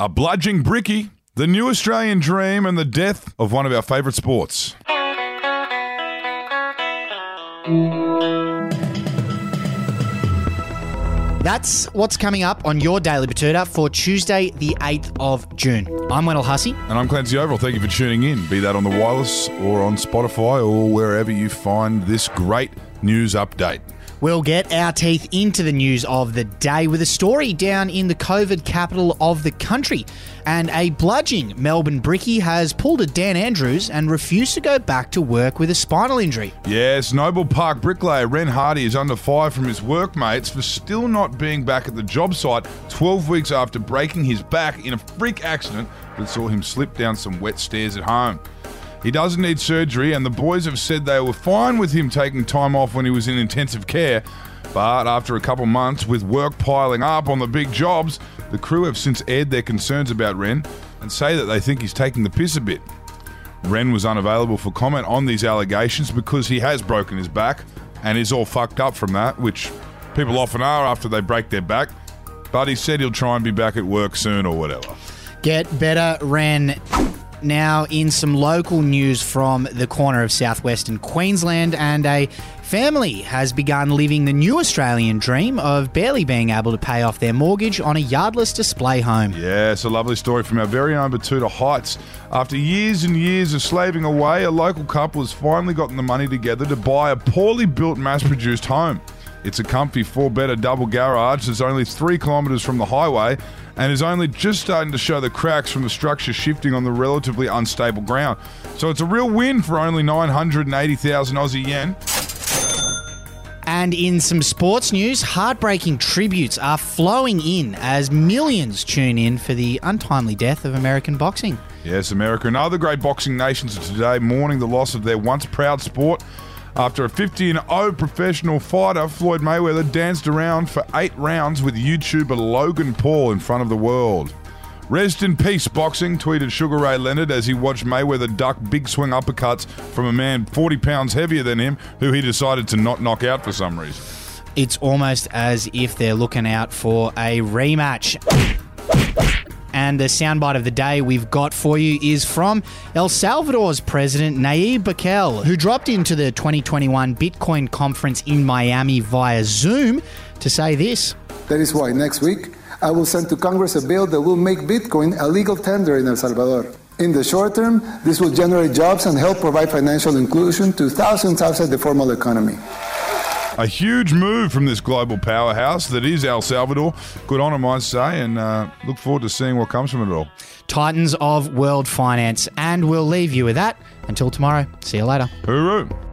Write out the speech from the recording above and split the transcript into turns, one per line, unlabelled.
A bludging bricky, the new Australian dream, and the death of one of our favourite sports.
That's what's coming up on your Daily Betoota for Tuesday, the 8th of June. I'm Wendell Hussey.
And I'm Clancy Overell. Thank you for tuning in, be that on the wireless or on Spotify or wherever you find this great news update.
We'll get our teeth into the news of the day with a story down in the COVID capital of the country. And a bludging Melbourne Bricky has pulled a Dan Andrews and refused to go back to work with a spinal injury.
Yes, Noble Park bricklayer Ren Hardy is under fire from his workmates for still not being back at the job site 12 weeks after breaking his back in a freak accident that saw him slip down some wet stairs at home. He doesn't need surgery, and the boys have said they were fine with him taking time off when he was in intensive care. But after a couple months with work piling up on the big jobs, the crew have since aired their concerns about Ren and say that they think he's taking the piss a bit. Ren was unavailable for comment on these allegations because he has broken his back and is all fucked up from that, which people often are after they break their back. But he said he'll try and be back at work soon or whatever.
Get better, Ren. Now, in some local news from the corner of southwestern Queensland, and a family has begun living the new Australian dream of barely being able to pay off their mortgage on a yardless display home.
Yes, a lovely story from our very own Betoota Heights. After years and years of slaving away, a local couple has finally gotten the money together to buy a poorly built, mass produced home. It's a comfy four bedder double garage that's only three kilometres from the highway and is only just starting to show the cracks from the structure shifting on the relatively unstable ground. So it's a real win for only 980,000 Aussie yen.
And in some sports news, heartbreaking tributes are flowing in as millions tune in for the untimely death of American boxing.
Yes, America and other great boxing nations are today mourning the loss of their once proud sport. After a 50 0 professional fighter, Floyd Mayweather danced around for eight rounds with YouTuber Logan Paul in front of the world. Rest in peace, boxing, tweeted Sugar Ray Leonard as he watched Mayweather duck big swing uppercuts from a man 40 pounds heavier than him, who he decided to not knock out for some reason.
It's almost as if they're looking out for a rematch. And the soundbite of the day we've got for you is from El Salvador's president, Nayib Bukele, who dropped into the 2021 Bitcoin conference in Miami via Zoom to say this.
That is why next week I will send to Congress a bill that will make Bitcoin a legal tender in El Salvador. In the short term, this will generate jobs and help provide financial inclusion to thousands outside the formal economy.
A huge move from this global powerhouse that is El Salvador. Good on him, I say, and uh, look forward to seeing what comes from it all.
Titans of world finance. And we'll leave you with that until tomorrow. See you later.
Hooroo.